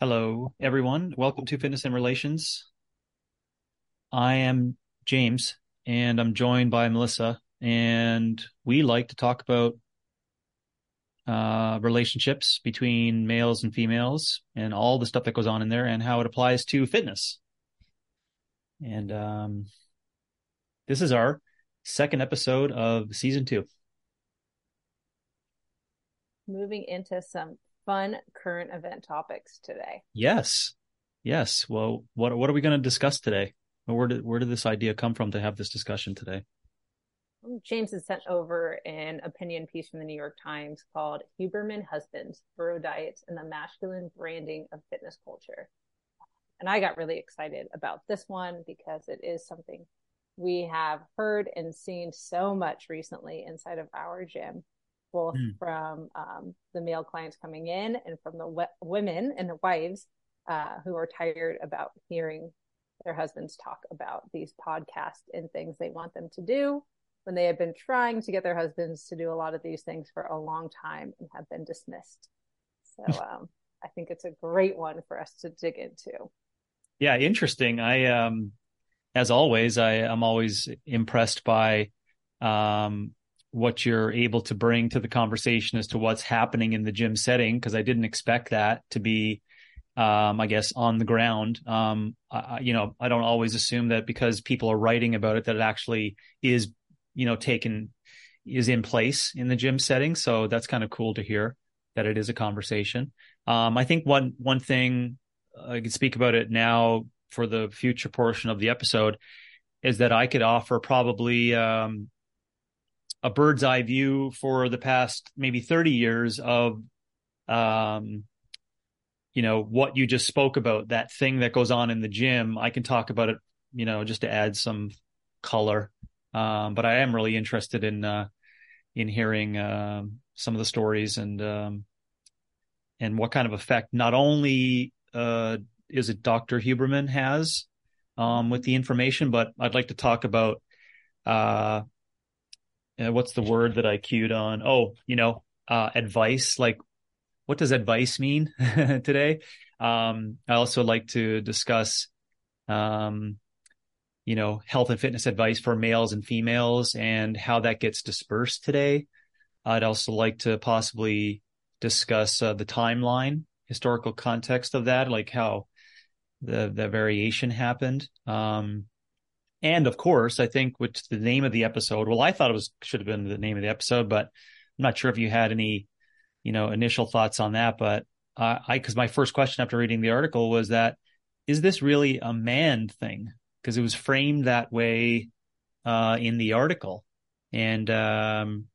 Hello, everyone. Welcome to Fitness and Relations. I am James, and I'm joined by Melissa, and we like to talk about uh, relationships between males and females and all the stuff that goes on in there and how it applies to fitness. And um, this is our second episode of season two. Moving into some fun current event topics today. Yes. Yes. Well, what what are we going to discuss today? Where did where did this idea come from to have this discussion today? James has sent over an opinion piece from the New York Times called Huberman Husbands, Bro Diets, and the Masculine Branding of Fitness Culture. And I got really excited about this one because it is something we have heard and seen so much recently inside of our gym both mm. from um, the male clients coming in and from the w- women and the wives uh, who are tired about hearing their husbands talk about these podcasts and things they want them to do when they have been trying to get their husbands to do a lot of these things for a long time and have been dismissed. So um, I think it's a great one for us to dig into. Yeah, interesting. I um as always, I am always impressed by um what you're able to bring to the conversation as to what's happening in the gym setting because I didn't expect that to be um, I guess on the ground. Um, I, you know, I don't always assume that because people are writing about it that it actually is, you know, taken is in place in the gym setting. So that's kind of cool to hear that it is a conversation. Um, I think one one thing I could speak about it now for the future portion of the episode is that I could offer probably um, a bird's eye view for the past maybe 30 years of um you know what you just spoke about that thing that goes on in the gym. I can talk about it you know just to add some color. Um but i am really interested in uh in hearing uh, some of the stories and um and what kind of effect not only uh is it dr huberman has um with the information but i'd like to talk about uh what's the word that I queued on? Oh, you know, uh, advice. Like, what does advice mean today? Um, I also like to discuss, um, you know, health and fitness advice for males and females and how that gets dispersed today. I'd also like to possibly discuss uh, the timeline, historical context of that, like how the the variation happened. Um, and of course, I think which the name of the episode. Well, I thought it was should have been the name of the episode, but I'm not sure if you had any, you know, initial thoughts on that. But uh, I, because my first question after reading the article was that, is this really a man thing? Because it was framed that way uh, in the article, and um,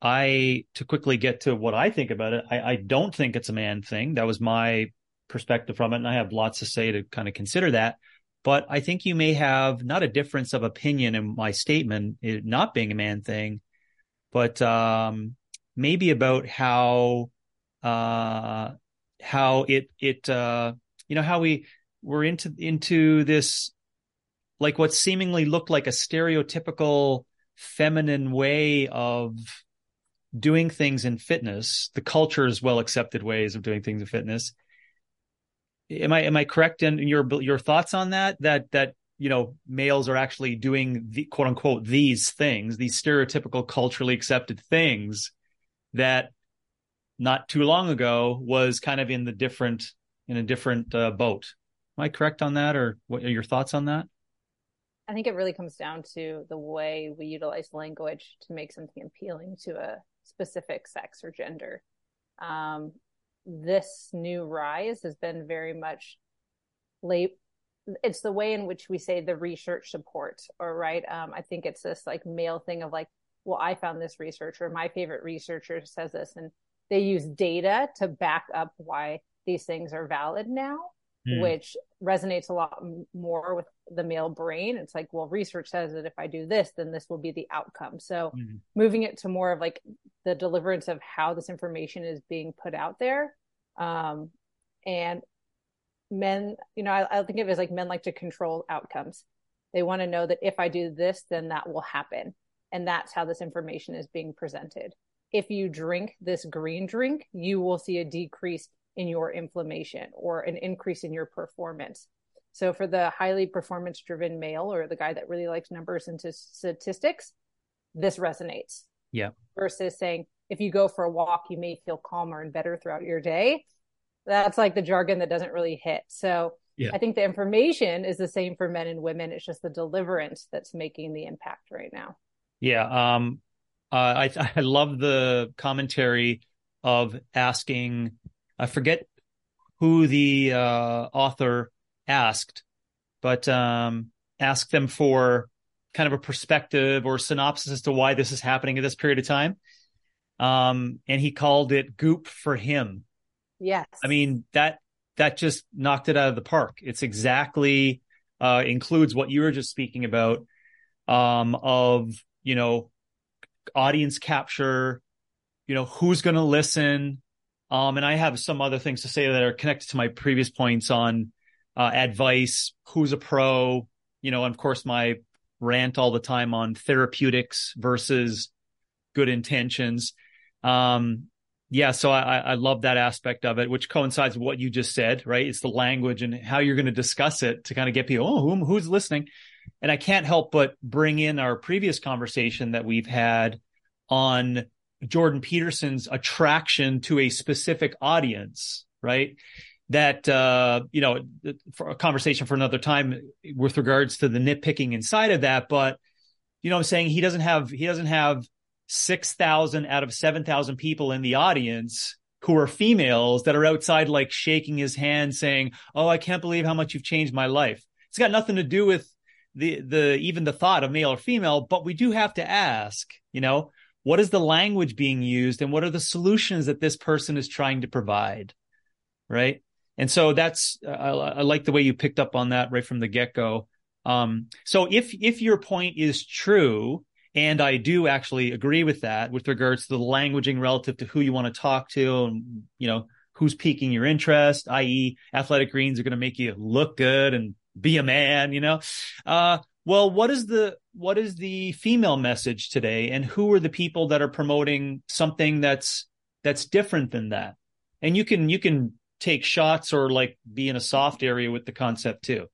I to quickly get to what I think about it. I, I don't think it's a man thing. That was my perspective from it, and I have lots to say to kind of consider that but I think you may have not a difference of opinion in my statement, it not being a man thing, but um, maybe about how uh, how it it uh, you know how we were into into this like what seemingly looked like a stereotypical feminine way of doing things in fitness, the culture's well accepted ways of doing things in fitness, am I am I correct in your your thoughts on that? That that you know males are actually doing the quote unquote these things, these stereotypical culturally accepted things that not too long ago was kind of in the different in a different uh, boat. Am I correct on that, or what are your thoughts on that? I think it really comes down to the way we utilize language to make something appealing to a specific sex or gender. Um, this new rise has been very much late it's the way in which we say the research support or right um, i think it's this like male thing of like well i found this researcher my favorite researcher says this and they use data to back up why these things are valid now mm. which resonates a lot more with the male brain it's like well research says that if i do this then this will be the outcome so mm. moving it to more of like the deliverance of how this information is being put out there um, and men, you know, I, I think of it as like men like to control outcomes. They want to know that if I do this, then that will happen. And that's how this information is being presented. If you drink this green drink, you will see a decrease in your inflammation or an increase in your performance. So for the highly performance driven male or the guy that really likes numbers and statistics, this resonates. Yeah. Versus saying, if you go for a walk, you may feel calmer and better throughout your day. That's like the jargon that doesn't really hit. So yeah. I think the information is the same for men and women. It's just the deliverance that's making the impact right now. Yeah. Um, uh, I, I love the commentary of asking, I forget who the uh, author asked, but um, ask them for kind of a perspective or synopsis as to why this is happening at this period of time. Um, and he called it goop for him. Yes. I mean, that that just knocked it out of the park. It's exactly uh, includes what you were just speaking about um, of you know audience capture, you know who's going to listen, um, and I have some other things to say that are connected to my previous points on uh, advice, who's a pro, you know, and of course my rant all the time on therapeutics versus good intentions. Um, yeah, so I, I love that aspect of it, which coincides with what you just said, right? It's the language and how you're going to discuss it to kind of get people, oh, who, who's listening? And I can't help but bring in our previous conversation that we've had on Jordan Peterson's attraction to a specific audience, right? That, uh, you know, for a conversation for another time with regards to the nitpicking inside of that. But, you know I'm saying? He doesn't have, he doesn't have 6,000 out of 7,000 people in the audience who are females that are outside, like shaking his hand saying, Oh, I can't believe how much you've changed my life. It's got nothing to do with the, the, even the thought of male or female, but we do have to ask, you know, what is the language being used and what are the solutions that this person is trying to provide? Right. And so that's, I, I like the way you picked up on that right from the get go. Um, so if, if your point is true, and I do actually agree with that with regards to the languaging relative to who you want to talk to and, you know, who's piquing your interest, i.e. athletic greens are going to make you look good and be a man, you know? Uh, well, what is the, what is the female message today and who are the people that are promoting something that's, that's different than that? And you can, you can take shots or like be in a soft area with the concept too.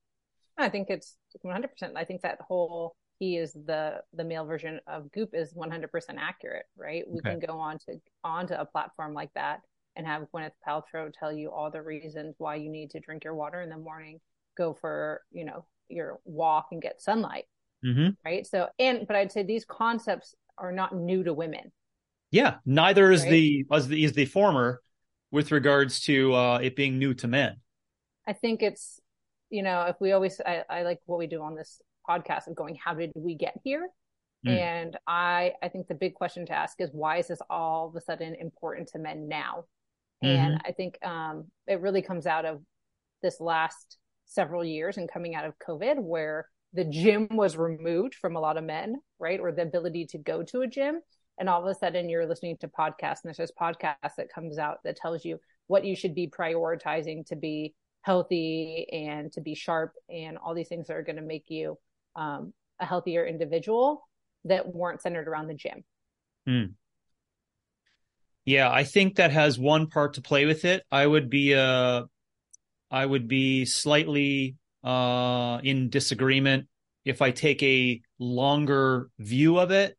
I think it's 100%. I think that whole he is the the male version of Goop is 100% accurate, right? We okay. can go on to onto a platform like that and have Gwyneth Paltrow tell you all the reasons why you need to drink your water in the morning, go for you know your walk and get sunlight, mm-hmm. right? So and but I'd say these concepts are not new to women. Yeah, neither is right? the as the is the former with regards to uh, it being new to men. I think it's you know if we always I, I like what we do on this podcast of going, how did we get here? Mm. And I, I think the big question to ask is why is this all of a sudden important to men now? Mm-hmm. And I think um, it really comes out of this last several years and coming out of COVID, where the gym was removed from a lot of men, right? Or the ability to go to a gym. And all of a sudden you're listening to podcasts and there's this podcast that comes out that tells you what you should be prioritizing to be healthy and to be sharp and all these things that are going to make you um, a healthier individual that weren't centered around the gym. Hmm. Yeah, I think that has one part to play with it. I would be uh I would be slightly uh in disagreement if I take a longer view of it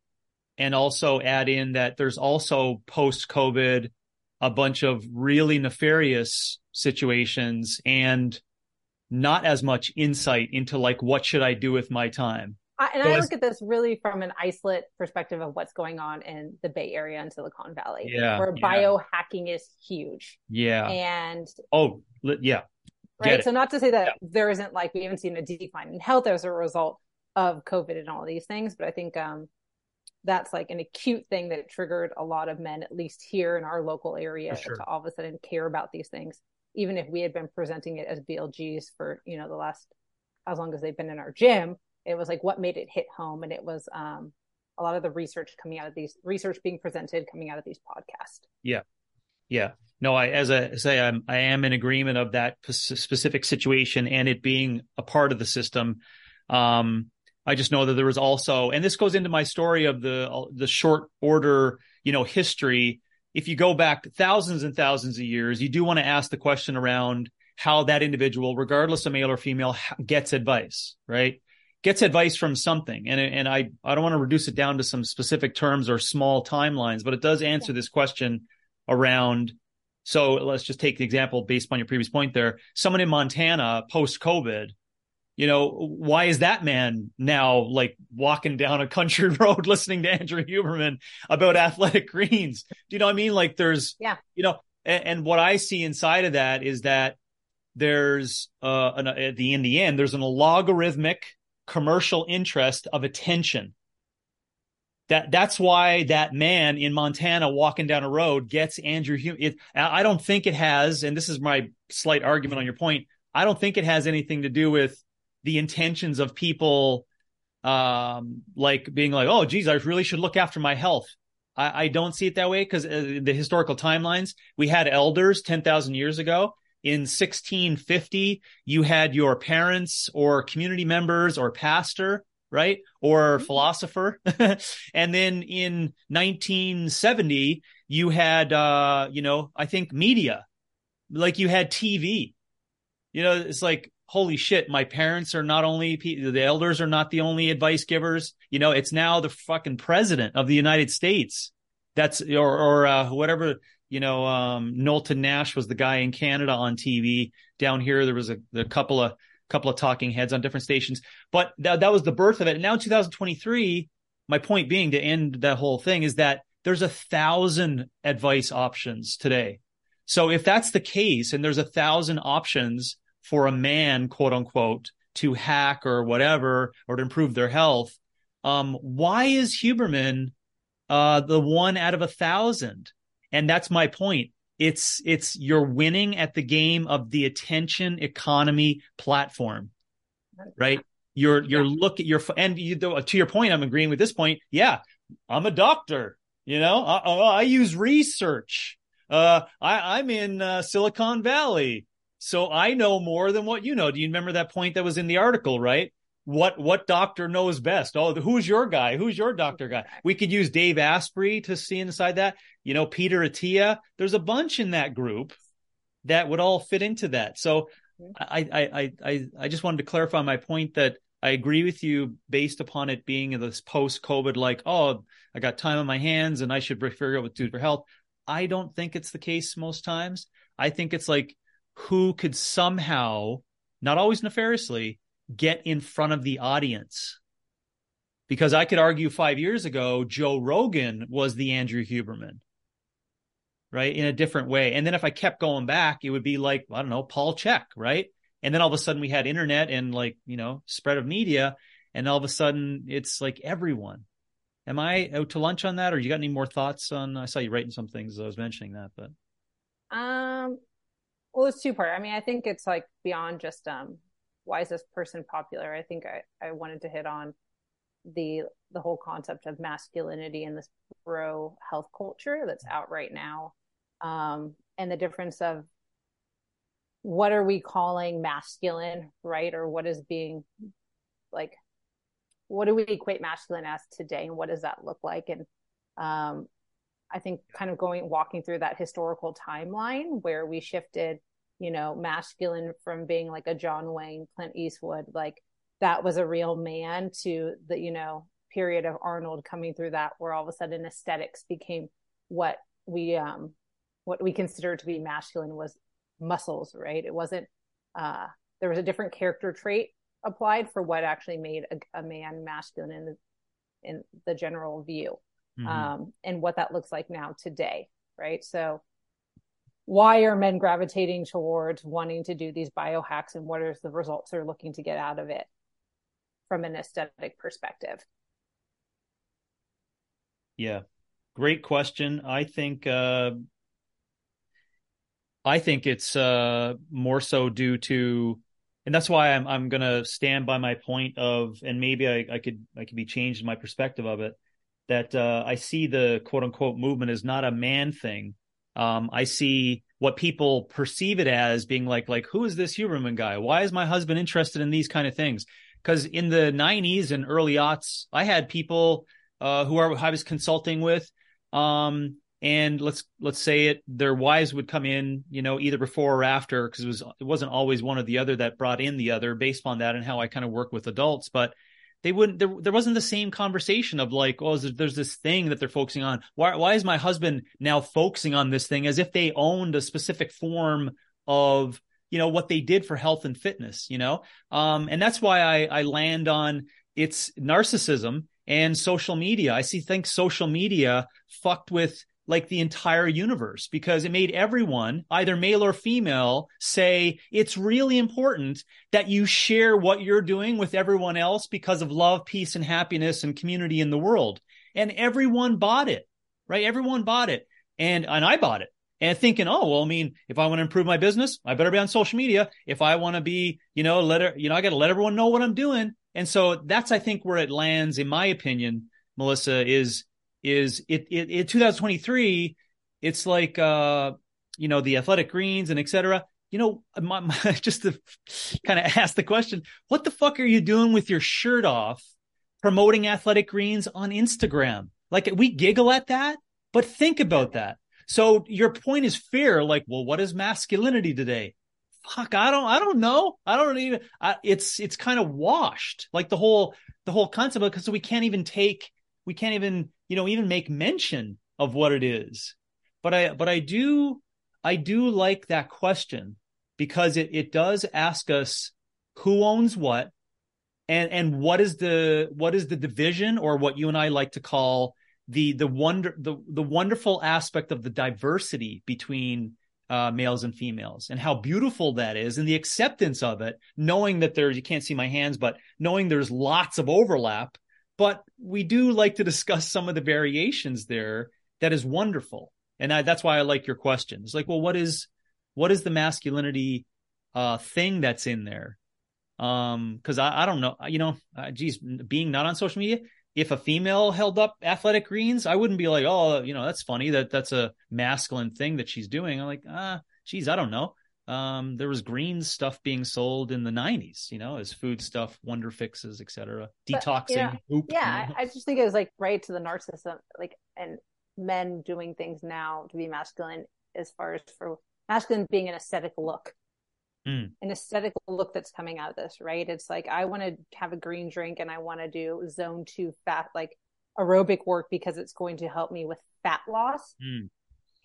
and also add in that there's also post COVID a bunch of really nefarious situations and not as much insight into like what should I do with my time. I, and so I look at this really from an isolate perspective of what's going on in the Bay Area and Silicon Valley, yeah, where yeah. biohacking is huge. Yeah, and oh yeah, right. So not to say that yeah. there isn't like we haven't seen a decline in health as a result of COVID and all these things, but I think um, that's like an acute thing that triggered a lot of men, at least here in our local area, sure. to all of a sudden care about these things even if we had been presenting it as BLGs for, you know, the last, as long as they've been in our gym, it was like what made it hit home. And it was um, a lot of the research coming out of these research being presented coming out of these podcasts. Yeah. Yeah. No, I, as I say, I'm, I am in agreement of that specific situation and it being a part of the system. Um, I just know that there was also, and this goes into my story of the, the short order, you know, history if you go back thousands and thousands of years, you do want to ask the question around how that individual, regardless of male or female, gets advice, right? Gets advice from something. And, and I, I don't want to reduce it down to some specific terms or small timelines, but it does answer this question around. So let's just take the example based on your previous point there. Someone in Montana post COVID, you know, why is that man now like walking down a country road listening to Andrew Huberman about athletic greens? Do you know what I mean? Like there's, yeah, you know, and, and what I see inside of that is that there's uh an, at the in the end there's an logarithmic commercial interest of attention that that's why that man in Montana walking down a road gets Andrew. It, I don't think it has, and this is my slight argument on your point. I don't think it has anything to do with the intentions of people, um, like being like, "Oh, geez, I really should look after my health." I, I don't see it that way because uh, the historical timelines we had elders ten thousand years ago in 1650, you had your parents or community members or pastor, right? Or mm-hmm. philosopher. and then in 1970, you had, uh, you know, I think media, like you had TV. You know, it's like, holy shit, my parents are not only, the elders are not the only advice givers. You know, it's now the fucking president of the United States. That's, or, or, uh, whatever you know, um, Knowlton Nash was the guy in Canada on TV. Down here, there was a, a couple of couple of talking heads on different stations, but that that was the birth of it. And now, in 2023, my point being to end that whole thing is that there's a thousand advice options today. So if that's the case, and there's a thousand options for a man, quote unquote, to hack or whatever, or to improve their health, um, why is Huberman uh, the one out of a thousand? And that's my point. It's, it's you're winning at the game of the attention economy platform, right? You're, you're yeah. looking, you're, and you, to your point, I'm agreeing with this point. Yeah. I'm a doctor, you know, I, I use research. Uh, I, I'm in uh, Silicon Valley. So I know more than what you know. Do you remember that point that was in the article, right? what what doctor knows best? Oh, who's your guy? Who's your doctor guy? We could use Dave Asprey to see inside that. You know, Peter Attia. There's a bunch in that group that would all fit into that. So mm-hmm. I I I I just wanted to clarify my point that I agree with you based upon it being in this post COVID, like, oh, I got time on my hands and I should figure out what to do for health. I don't think it's the case most times. I think it's like who could somehow, not always nefariously, get in front of the audience. Because I could argue five years ago, Joe Rogan was the Andrew Huberman, right? In a different way. And then if I kept going back, it would be like, I don't know, Paul Chek, right? And then all of a sudden we had internet and like, you know, spread of media. And all of a sudden it's like everyone. Am I out to lunch on that? Or you got any more thoughts on, I saw you writing some things. I was mentioning that, but. Um, well, it's two part. I mean, I think it's like beyond just, um, why is this person popular? I think I, I wanted to hit on the the whole concept of masculinity in this bro health culture that's out right now, um, and the difference of what are we calling masculine, right? Or what is being like what do we equate masculine as today and what does that look like and um, i think kind of going walking through that historical timeline where we shifted you know, masculine from being like a John Wayne, Clint Eastwood, like that was a real man to the, you know, period of Arnold coming through that where all of a sudden aesthetics became what we um what we consider to be masculine was muscles, right? It wasn't uh there was a different character trait applied for what actually made a, a man masculine in the in the general view. Mm-hmm. Um and what that looks like now today, right? So why are men gravitating towards wanting to do these biohacks and what are the results they're looking to get out of it from an aesthetic perspective? Yeah. Great question. I think uh I think it's uh more so due to and that's why I'm I'm gonna stand by my point of and maybe I, I could I could be changed in my perspective of it that uh I see the quote unquote movement as not a man thing um, I see what people perceive it as being like, like, who is this Huberman guy? Why is my husband interested in these kind of things? Because in the 90s and early aughts, I had people uh, who are, I was consulting with. Um, and let's let's say it their wives would come in you know either before or after because it was it wasn't always one or the other that brought in the other based on that and how i kind of work with adults but they wouldn't there, there wasn't the same conversation of like oh there's this thing that they're focusing on. Why why is my husband now focusing on this thing as if they owned a specific form of you know what they did for health and fitness you know? Um and that's why i i land on it's narcissism and social media. I see think social media fucked with like the entire universe because it made everyone, either male or female, say it's really important that you share what you're doing with everyone else because of love, peace, and happiness and community in the world. And everyone bought it, right? Everyone bought it. And, and I bought it and thinking, oh, well, I mean, if I want to improve my business, I better be on social media. If I want to be, you know, let her, you know, I got to let everyone know what I'm doing. And so that's, I think, where it lands, in my opinion, Melissa, is is it, it, in 2023, it's like, uh, you know, the athletic greens and etc. You know, my, my, just to kind of ask the question, what the fuck are you doing with your shirt off promoting athletic greens on Instagram? Like we giggle at that, but think about that. So your point is fair. Like, well, what is masculinity today? Fuck, I don't, I don't know. I don't even. I, it's, it's kind of washed. Like the whole, the whole concept because we can't even take, we can't even you know, even make mention of what it is. But I, but I do, I do like that question because it, it does ask us who owns what and, and what is the, what is the division or what you and I like to call the, the wonder, the, the wonderful aspect of the diversity between uh, males and females and how beautiful that is and the acceptance of it, knowing that there's, you can't see my hands, but knowing there's lots of overlap but we do like to discuss some of the variations there that is wonderful. And I, that's why i like your question. It's like well what is what is the masculinity uh thing that's in there? Um because I, I don't know. You know uh, geez being not on social media if a female held up athletic greens i wouldn't be like oh you know that's funny that that's a masculine thing that she's doing. I'm like ah geez i don't know um, there was green stuff being sold in the 90s, you know, as food stuff, wonder fixes, etc. Detoxing. You know, yeah, I just think it was like right to the narcissism, like, and men doing things now to be masculine as far as for masculine being an aesthetic look. Mm. An aesthetic look that's coming out of this, right? It's like I want to have a green drink and I want to do zone two fat, like aerobic work because it's going to help me with fat loss. Mm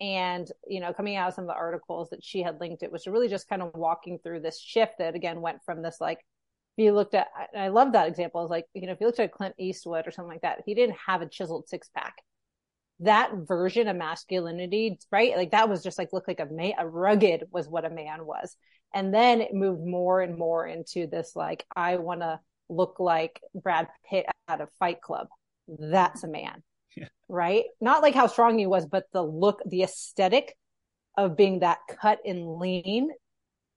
and you know coming out of some of the articles that she had linked it was really just kind of walking through this shift that again went from this like if you looked at i love that example I was like you know if you looked at clint eastwood or something like that he didn't have a chiseled six pack that version of masculinity right? Like that was just like looked like a man a rugged was what a man was. And then it moved more and more into this like i want to look like brad pitt out of fight club. That's a man yeah. right? Not like how strong he was, but the look, the aesthetic of being that cut and lean.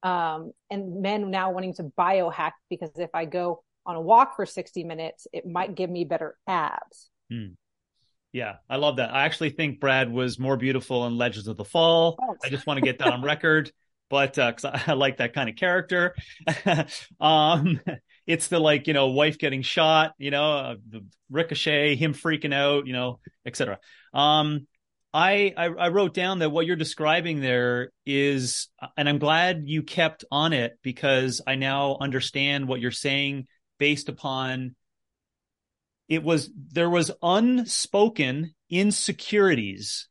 Um, and men now wanting to biohack because if I go on a walk for 60 minutes, it might give me better abs. Hmm. Yeah, I love that. I actually think Brad was more beautiful in Legends of the Fall. Oh. I just want to get that on record, but because uh, I, I like that kind of character. um, it's the like you know wife getting shot you know uh, the ricochet him freaking out you know etc um I, I i wrote down that what you're describing there is and i'm glad you kept on it because i now understand what you're saying based upon it was there was unspoken insecurities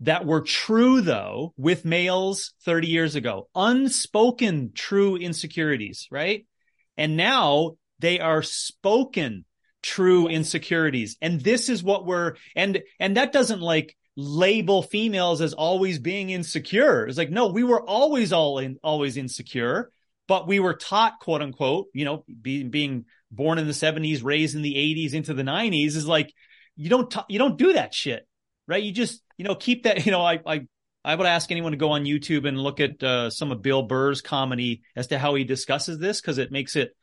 that were true though with males 30 years ago. Unspoken true insecurities right and now they are spoken true insecurities. And this is what we're, and, and that doesn't like label females as always being insecure. It's like, no, we were always all in, always insecure, but we were taught, quote unquote, you know, being, being born in the seventies, raised in the eighties into the nineties is like, you don't, t- you don't do that shit, right? You just, you know, keep that, you know, I, I, I would ask anyone to go on YouTube and look at uh, some of Bill Burr's comedy as to how he discusses this because it makes it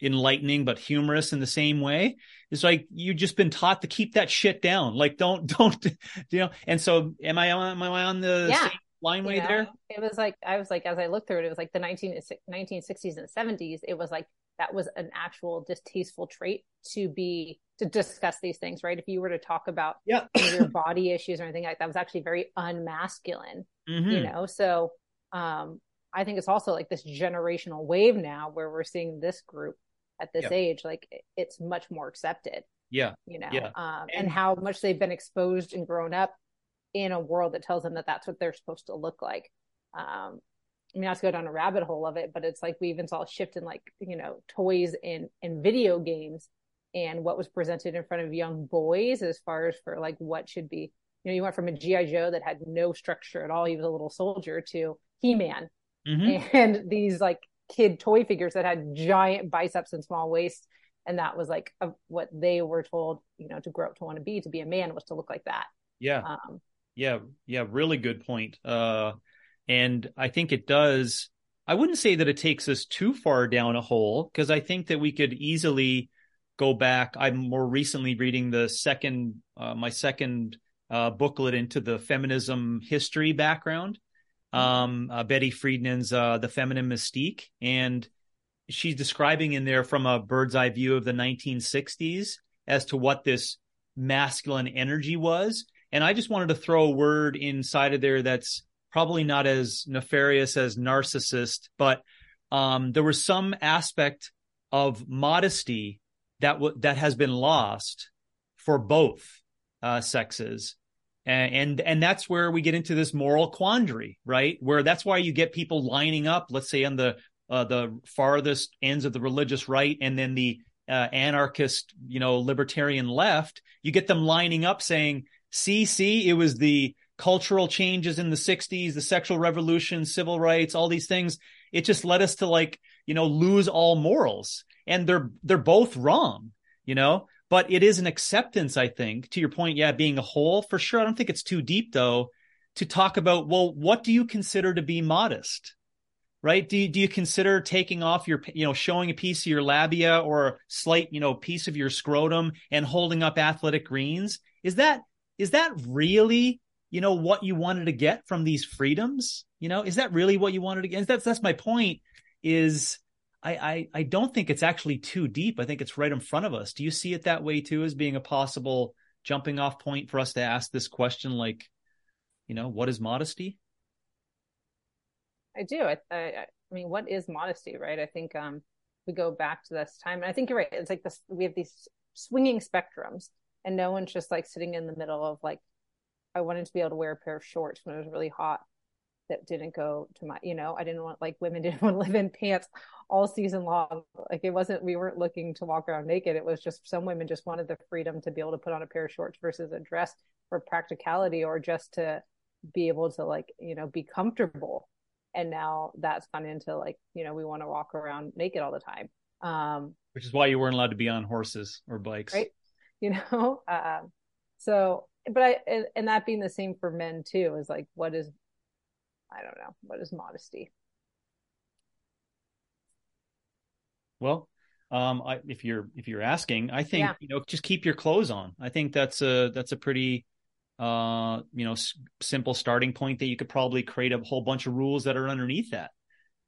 enlightening but humorous in the same way. It's like you've just been taught to keep that shit down. Like don't don't you know? And so am I on am I on the yeah. same line way there? It was like I was like as I looked through it, it was like the 19, 1960s and 70s. It was like that was an actual distasteful trait to be to discuss these things, right? If you were to talk about yeah. your body issues or anything like that, was actually very unmasculine, mm-hmm. you know? So, um, I think it's also like this generational wave now where we're seeing this group at this yeah. age, like it's much more accepted. Yeah. You know, yeah. Um, and, and how much they've been exposed and grown up in a world that tells them that that's what they're supposed to look like. Um, I mean, not to go down a rabbit hole of it, but it's like we even saw a shift in like, you know, toys and, and video games and what was presented in front of young boys as far as for like what should be, you know, you went from a G.I. Joe that had no structure at all. He was a little soldier to He-Man mm-hmm. and these like kid toy figures that had giant biceps and small waists. And that was like a, what they were told, you know, to grow up to want to be, to be a man was to look like that. Yeah. Um, yeah. Yeah. Really good point. Uh, and I think it does. I wouldn't say that it takes us too far down a hole because I think that we could easily go back. I'm more recently reading the second, uh, my second uh, booklet into the feminism history background. Mm-hmm. Um, uh, Betty Friedan's uh, The Feminine Mystique. And she's describing in there from a bird's eye view of the 1960s as to what this masculine energy was. And I just wanted to throw a word inside of there that's probably not as nefarious as narcissist, but um, there was some aspect of modesty that w- that has been lost for both uh, sexes, and, and and that's where we get into this moral quandary, right? Where that's why you get people lining up, let's say on the uh, the farthest ends of the religious right, and then the uh, anarchist, you know, libertarian left. You get them lining up saying, "See, see, it was the cultural changes in the 60s, the sexual revolution, civil rights, all these things, it just led us to like, you know, lose all morals. And they're they're both wrong, you know? But it is an acceptance, I think, to your point, yeah, being a whole for sure. I don't think it's too deep though to talk about, well, what do you consider to be modest? Right? Do you, do you consider taking off your, you know, showing a piece of your labia or a slight, you know, piece of your scrotum and holding up athletic greens? Is that, is that really you know what you wanted to get from these freedoms you know is that really what you wanted to get that's that's my point is I, I i don't think it's actually too deep. I think it's right in front of us. Do you see it that way too as being a possible jumping off point for us to ask this question like you know what is modesty? I do. I i, I mean what is modesty right? I think um we go back to this time and i think you're right. It's like this we have these swinging spectrums and no one's just like sitting in the middle of like I wanted to be able to wear a pair of shorts when it was really hot that didn't go to my, you know, I didn't want like women didn't want to live in pants all season long. Like it wasn't, we weren't looking to walk around naked. It was just some women just wanted the freedom to be able to put on a pair of shorts versus a dress for practicality or just to be able to like, you know, be comfortable. And now that's gone into like, you know, we want to walk around naked all the time. Um, which is why you weren't allowed to be on horses or bikes. Right. You know, uh, so but I and, and that being the same for men too is like what is I don't know what is modesty. Well, um, I, if you're if you're asking, I think yeah. you know just keep your clothes on. I think that's a that's a pretty uh you know s- simple starting point that you could probably create a whole bunch of rules that are underneath that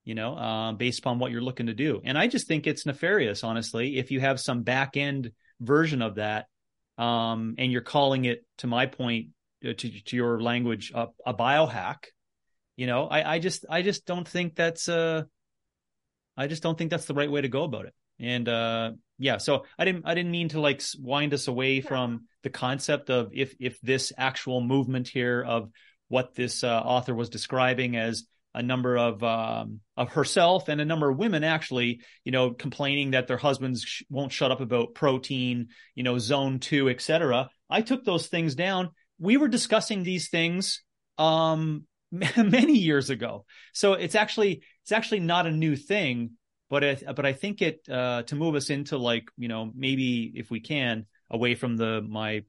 you know uh, based upon what you're looking to do and i just think it's nefarious honestly if you have some back end version of that um, and you're calling it, to my point, uh, to, to your language, a, a biohack. You know, I, I just, I just don't think that's, uh, I just don't think that's the right way to go about it. And uh, yeah, so I didn't, I didn't mean to like wind us away from the concept of if, if this actual movement here of what this uh, author was describing as a number of um, of herself and a number of women actually, you know, complaining that their husbands sh- won't shut up about protein, you know, zone two, etc. I took those things down. We were discussing these things um, many years ago, so it's actually it's actually not a new thing. But I, but I think it uh, to move us into like you know maybe if we can away from the my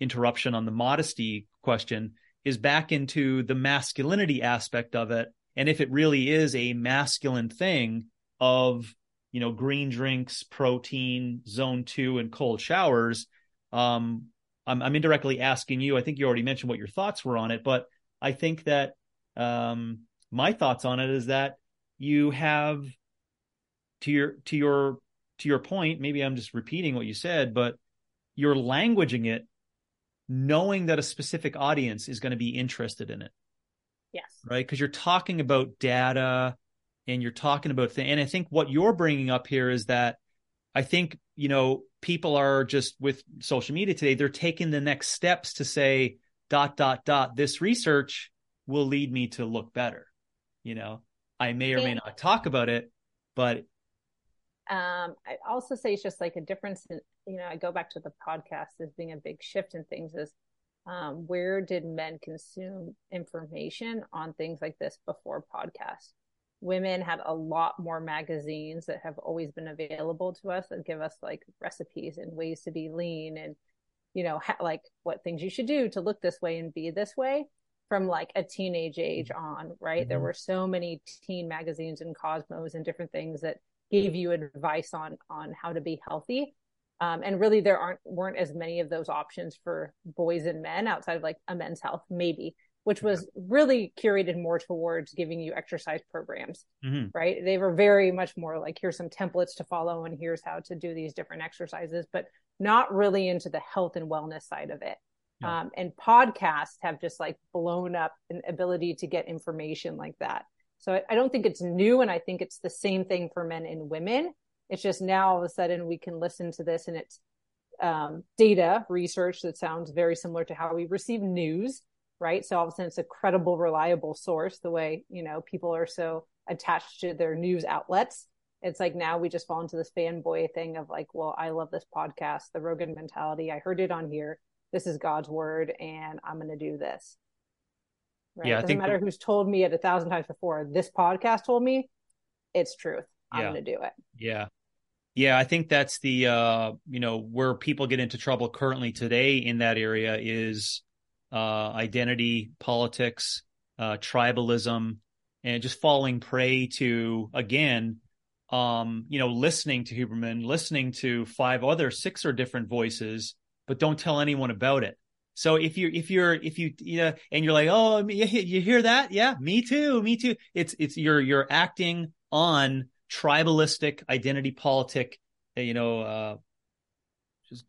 interruption on the modesty question is back into the masculinity aspect of it. And if it really is a masculine thing of, you know, green drinks, protein, zone two, and cold showers, um, I'm, I'm indirectly asking you. I think you already mentioned what your thoughts were on it, but I think that um, my thoughts on it is that you have to your to your to your point. Maybe I'm just repeating what you said, but you're languaging it knowing that a specific audience is going to be interested in it. Yes. Right? Because you're talking about data and you're talking about things. And I think what you're bringing up here is that I think, you know, people are just with social media today, they're taking the next steps to say, dot, dot, dot, this research will lead me to look better. You know, I may or may not talk about it, but um, I also say it's just like a difference in, you know, I go back to the podcast as being a big shift in things is um, where did men consume information on things like this before podcasts? Women had a lot more magazines that have always been available to us that give us like recipes and ways to be lean and, you know, ha- like what things you should do to look this way and be this way from like a teenage age on, right? Mm-hmm. There were so many teen magazines and Cosmos and different things that gave you advice on on how to be healthy. Um, and really, there aren't weren't as many of those options for boys and men outside of like a men's health, maybe, which was really curated more towards giving you exercise programs, mm-hmm. right? They were very much more like here's some templates to follow and here's how to do these different exercises, but not really into the health and wellness side of it. Yeah. Um, and podcasts have just like blown up an ability to get information like that. So I, I don't think it's new. And I think it's the same thing for men and women. It's just now all of a sudden we can listen to this and it's um, data research that sounds very similar to how we receive news, right? So all of a sudden it's a credible, reliable source the way, you know, people are so attached to their news outlets. It's like now we just fall into this fanboy thing of like, well, I love this podcast, the Rogan mentality. I heard it on here. This is God's word and I'm going to do this. Right? Yeah, it doesn't matter who's told me it a thousand times before. This podcast told me it's truth. I'm yeah. going to do it. Yeah. Yeah, I think that's the uh, you know, where people get into trouble currently today in that area is uh identity politics, uh tribalism and just falling prey to again um, you know, listening to Huberman, listening to five other six or different voices, but don't tell anyone about it. So if you're if you're if you you know and you're like oh you, you hear that yeah me too me too it's it's you're you're acting on tribalistic identity politic uh, you know uh just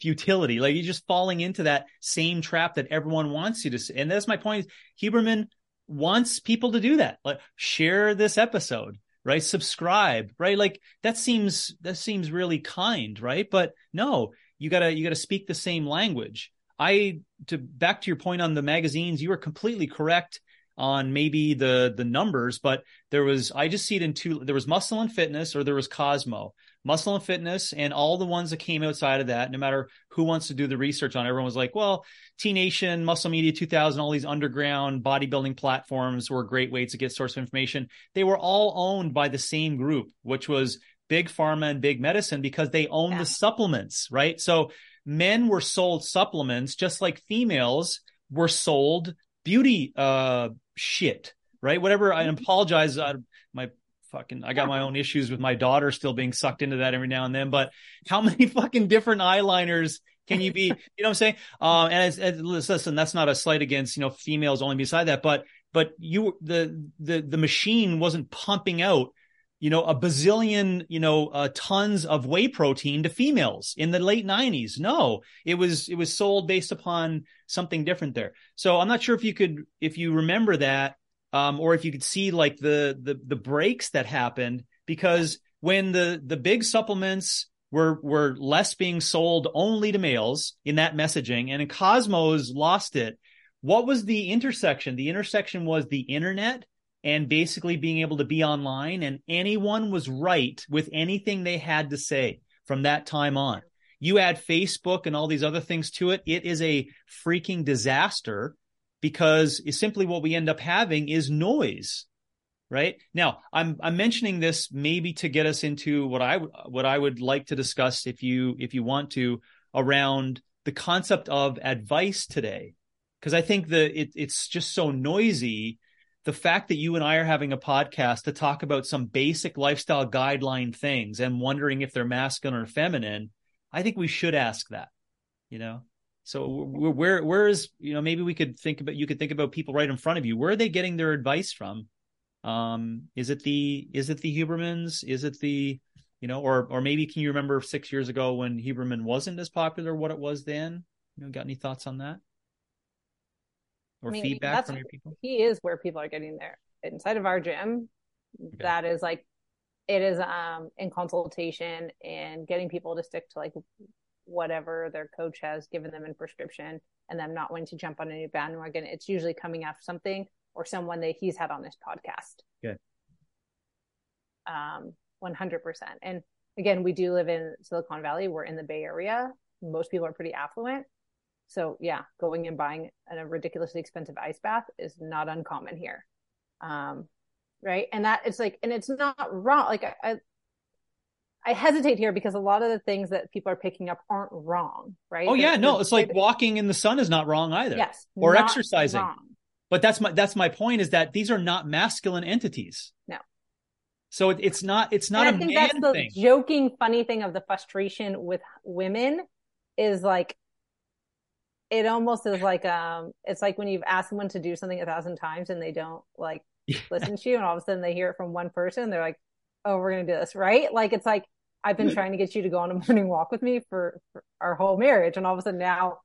futility like you're just falling into that same trap that everyone wants you to see. and that's my point Huberman wants people to do that like share this episode right subscribe right like that seems that seems really kind right but no you gotta you gotta speak the same language I to back to your point on the magazines, you were completely correct on maybe the the numbers, but there was I just see it in two. There was Muscle and Fitness, or there was Cosmo. Muscle and Fitness, and all the ones that came outside of that. No matter who wants to do the research on, everyone was like, "Well, T Nation, Muscle Media 2000, all these underground bodybuilding platforms were great ways to get source of information." They were all owned by the same group, which was Big Pharma and Big Medicine, because they own yeah. the supplements, right? So men were sold supplements just like females were sold beauty uh shit right whatever i mm-hmm. apologize uh, my fucking i got my own issues with my daughter still being sucked into that every now and then but how many fucking different eyeliners can you be you know what i'm saying uh, and it's, it's, listen that's not a slight against you know females only beside that but but you the the the machine wasn't pumping out you know, a bazillion, you know, uh, tons of whey protein to females in the late 90s. No, it was it was sold based upon something different there. So I'm not sure if you could if you remember that um, or if you could see like the the the breaks that happened because when the the big supplements were were less being sold only to males in that messaging and Cosmos lost it. What was the intersection? The intersection was the internet and basically being able to be online and anyone was right with anything they had to say from that time on. You add Facebook and all these other things to it, it is a freaking disaster because simply what we end up having is noise. Right now, I'm I'm mentioning this maybe to get us into what I what I would like to discuss if you if you want to around the concept of advice today, because I think that it, it's just so noisy the fact that you and I are having a podcast to talk about some basic lifestyle guideline things and wondering if they're masculine or feminine, I think we should ask that, you know? So where, where is, you know, maybe we could think about, you could think about people right in front of you. Where are they getting their advice from? Um, is it the, is it the Hubermans? Is it the, you know, or or maybe can you remember six years ago when Huberman wasn't as popular, what it was then? You know, got any thoughts on that? Or I mean, feedback from your people? He is where people are getting there. Inside of our gym, okay. that is like it is um in consultation and getting people to stick to like whatever their coach has given them in prescription and them not wanting to jump on a new bandwagon. It's usually coming after something or someone that he's had on this podcast. Good. Um, 100%. And again, we do live in Silicon Valley. We're in the Bay Area. Most people are pretty affluent. So yeah, going and buying a ridiculously expensive ice bath is not uncommon here. Um, right. And that it's like, and it's not wrong. Like I, I hesitate here because a lot of the things that people are picking up aren't wrong, right? Oh yeah, no, it's like walking in the sun is not wrong either. Yes. Or exercising. Wrong. But that's my that's my point is that these are not masculine entities. No. So it, it's not it's not and a I think man that's the thing. joking funny thing of the frustration with women is like it almost is like um it's like when you've asked someone to do something a thousand times and they don't like listen to you and all of a sudden they hear it from one person they're like oh, we're going to do this, right? Like, it's like, I've been trying to get you to go on a morning walk with me for, for our whole marriage. And all of a sudden now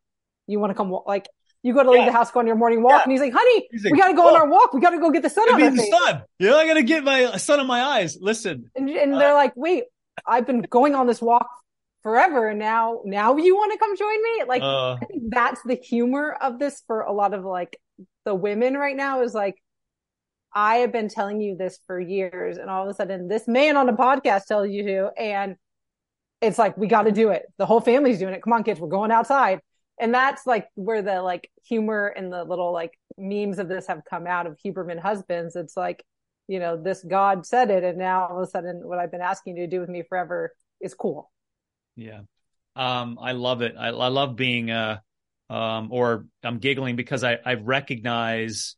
you want to come, like, you go to leave yeah. the house, go on your morning walk, yeah. and he's like, "Honey, he's like, we got to go on our walk. We got to go get the sun out of the sun. Yeah, I got to get my sun in my eyes. Listen." And, and uh, they're like, "Wait, I've been going on this walk forever, and now now you want to come join me?" Like, uh, I think that's the humor of this for a lot of like the women right now is like, I have been telling you this for years. And all of a sudden this man on a podcast tells you to, and it's like, we got to do it. The whole family's doing it. Come on, kids, we're going outside. And that's like where the like humor and the little like memes of this have come out of Huberman husbands. It's like, you know, this God said it. And now all of a sudden what I've been asking you to do with me forever is cool. Yeah. Um, I love it. I, I love being, uh, um, or I'm giggling because I, I recognize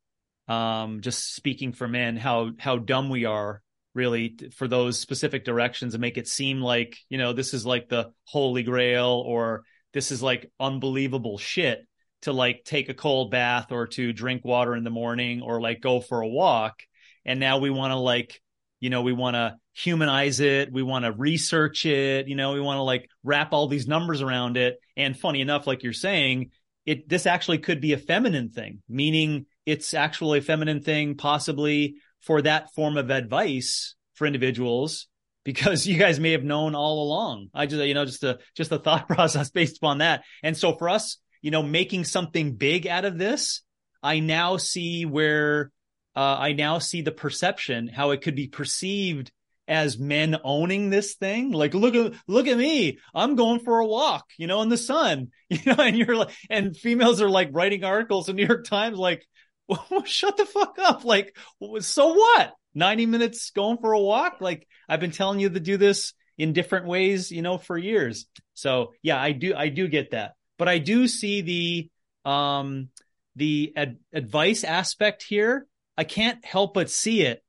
um, just speaking for men, how how dumb we are really for those specific directions and make it seem like you know this is like the holy grail or this is like unbelievable shit to like take a cold bath or to drink water in the morning or like go for a walk. And now we want to like you know we want to humanize it. We want to research it. You know we want to like wrap all these numbers around it. And funny enough like you're saying it this actually could be a feminine thing meaning it's actually a feminine thing, possibly for that form of advice for individuals because you guys may have known all along. I just, you know, just a, just a thought process based upon that. And so for us, you know, making something big out of this, I now see where, uh, I now see the perception, how it could be perceived as men owning this thing. Like, look at, look at me. I'm going for a walk, you know, in the sun, you know, and you're like, and females are like writing articles in New York Times, like, well, shut the fuck up. Like, so what? 90 minutes going for a walk? Like, I've been telling you to do this in different ways, you know, for years. So yeah, I do, I do get that, but I do see the, um, the ad- advice aspect here. I can't help but see it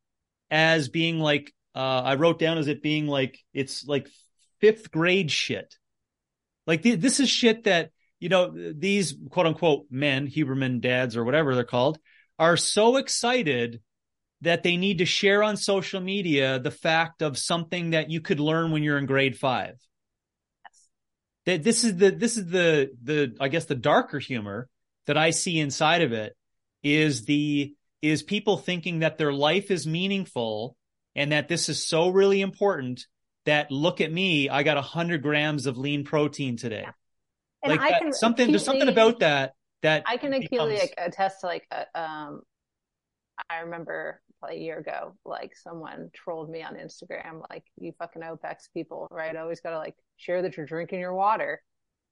as being like, uh, I wrote down as it being like, it's like fifth grade shit. Like th- this is shit that you know, these quote unquote men, Huberman dads or whatever they're called, are so excited that they need to share on social media the fact of something that you could learn when you're in grade five. Yes. That this is the this is the the I guess the darker humor that I see inside of it is the is people thinking that their life is meaningful and that this is so really important that look at me, I got a hundred grams of lean protein today. Yeah. And like I can something there's something about that that I can acutely becomes... attest to like a, um I remember a year ago, like someone trolled me on Instagram, like you fucking OPEX people, right? Always got to like share that you're drinking your water.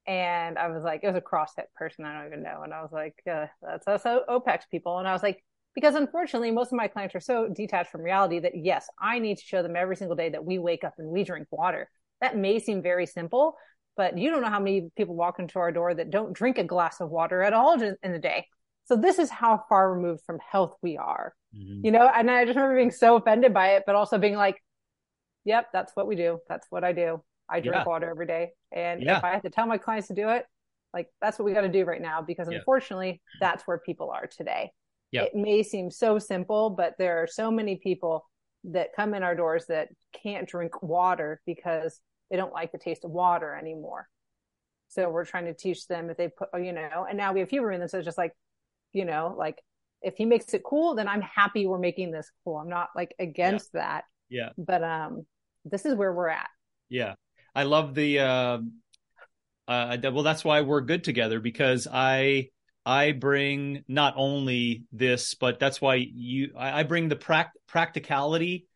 And I was like, it was a CrossFit person I don't even know. And I was like, uh, that's us OPEX people. And I was like, because unfortunately, most of my clients are so detached from reality that yes, I need to show them every single day that we wake up and we drink water. That may seem very simple, but you don't know how many people walk into our door that don't drink a glass of water at all in a day. So this is how far removed from health we are, mm-hmm. you know? And I just remember being so offended by it, but also being like, yep, that's what we do. That's what I do. I drink yeah. water every day. And yeah. if I have to tell my clients to do it, like that's what we got to do right now, because yeah. unfortunately that's where people are today. It may seem so simple, but there are so many people that come in our doors that can't drink water because they don't like the taste of water anymore. So we're trying to teach them if they put, you know, and now we have humor in them. So it's just like, you know, like if he makes it cool, then I'm happy we're making this cool. I'm not like against yeah. that. Yeah. But um, this is where we're at. Yeah, I love the. Uh, uh, well, that's why we're good together because I I bring not only this, but that's why you I, I bring the pra- practicality,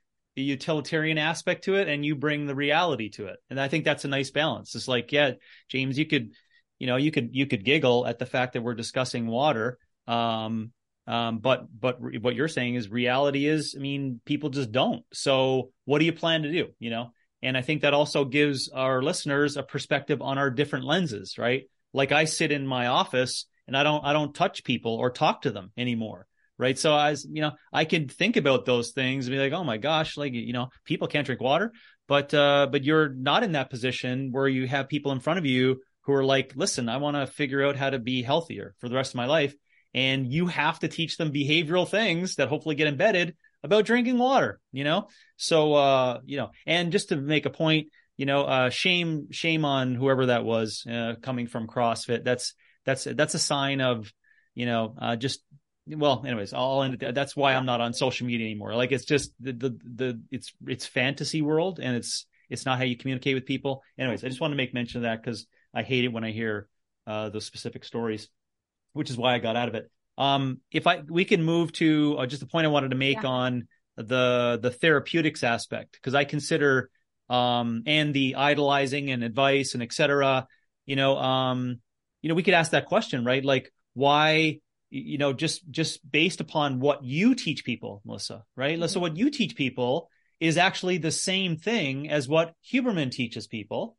the utilitarian aspect to it, and you bring the reality to it, and I think that's a nice balance. It's like, yeah, James, you could, you know, you could you could giggle at the fact that we're discussing water, um, um, but but what you're saying is reality is, I mean, people just don't. So what do you plan to do? You know, and I think that also gives our listeners a perspective on our different lenses, right? Like I sit in my office and I don't I don't touch people or talk to them anymore. Right. So as you know, I could think about those things and be like, oh my gosh, like you know, people can't drink water. But uh, but you're not in that position where you have people in front of you who are like, listen, I want to figure out how to be healthier for the rest of my life. And you have to teach them behavioral things that hopefully get embedded about drinking water, you know? So, uh, you know, and just to make a point, you know, uh, shame, shame on whoever that was, uh, coming from CrossFit. That's, that's, that's a sign of, you know, uh, just, well, anyways, I'll end it. That's why I'm not on social media anymore. Like it's just the, the, the, it's, it's fantasy world and it's, it's not how you communicate with people. Anyways, I just want to make mention of that because I hate it when I hear, uh, those specific stories, which is why I got out of it. Um, if I we can move to uh, just the point I wanted to make yeah. on the the therapeutics aspect because I consider um, and the idolizing and advice and etc. You know, um, you know, we could ask that question, right? Like, why? You know, just just based upon what you teach people, Melissa, right? Mm-hmm. So what you teach people is actually the same thing as what Huberman teaches people,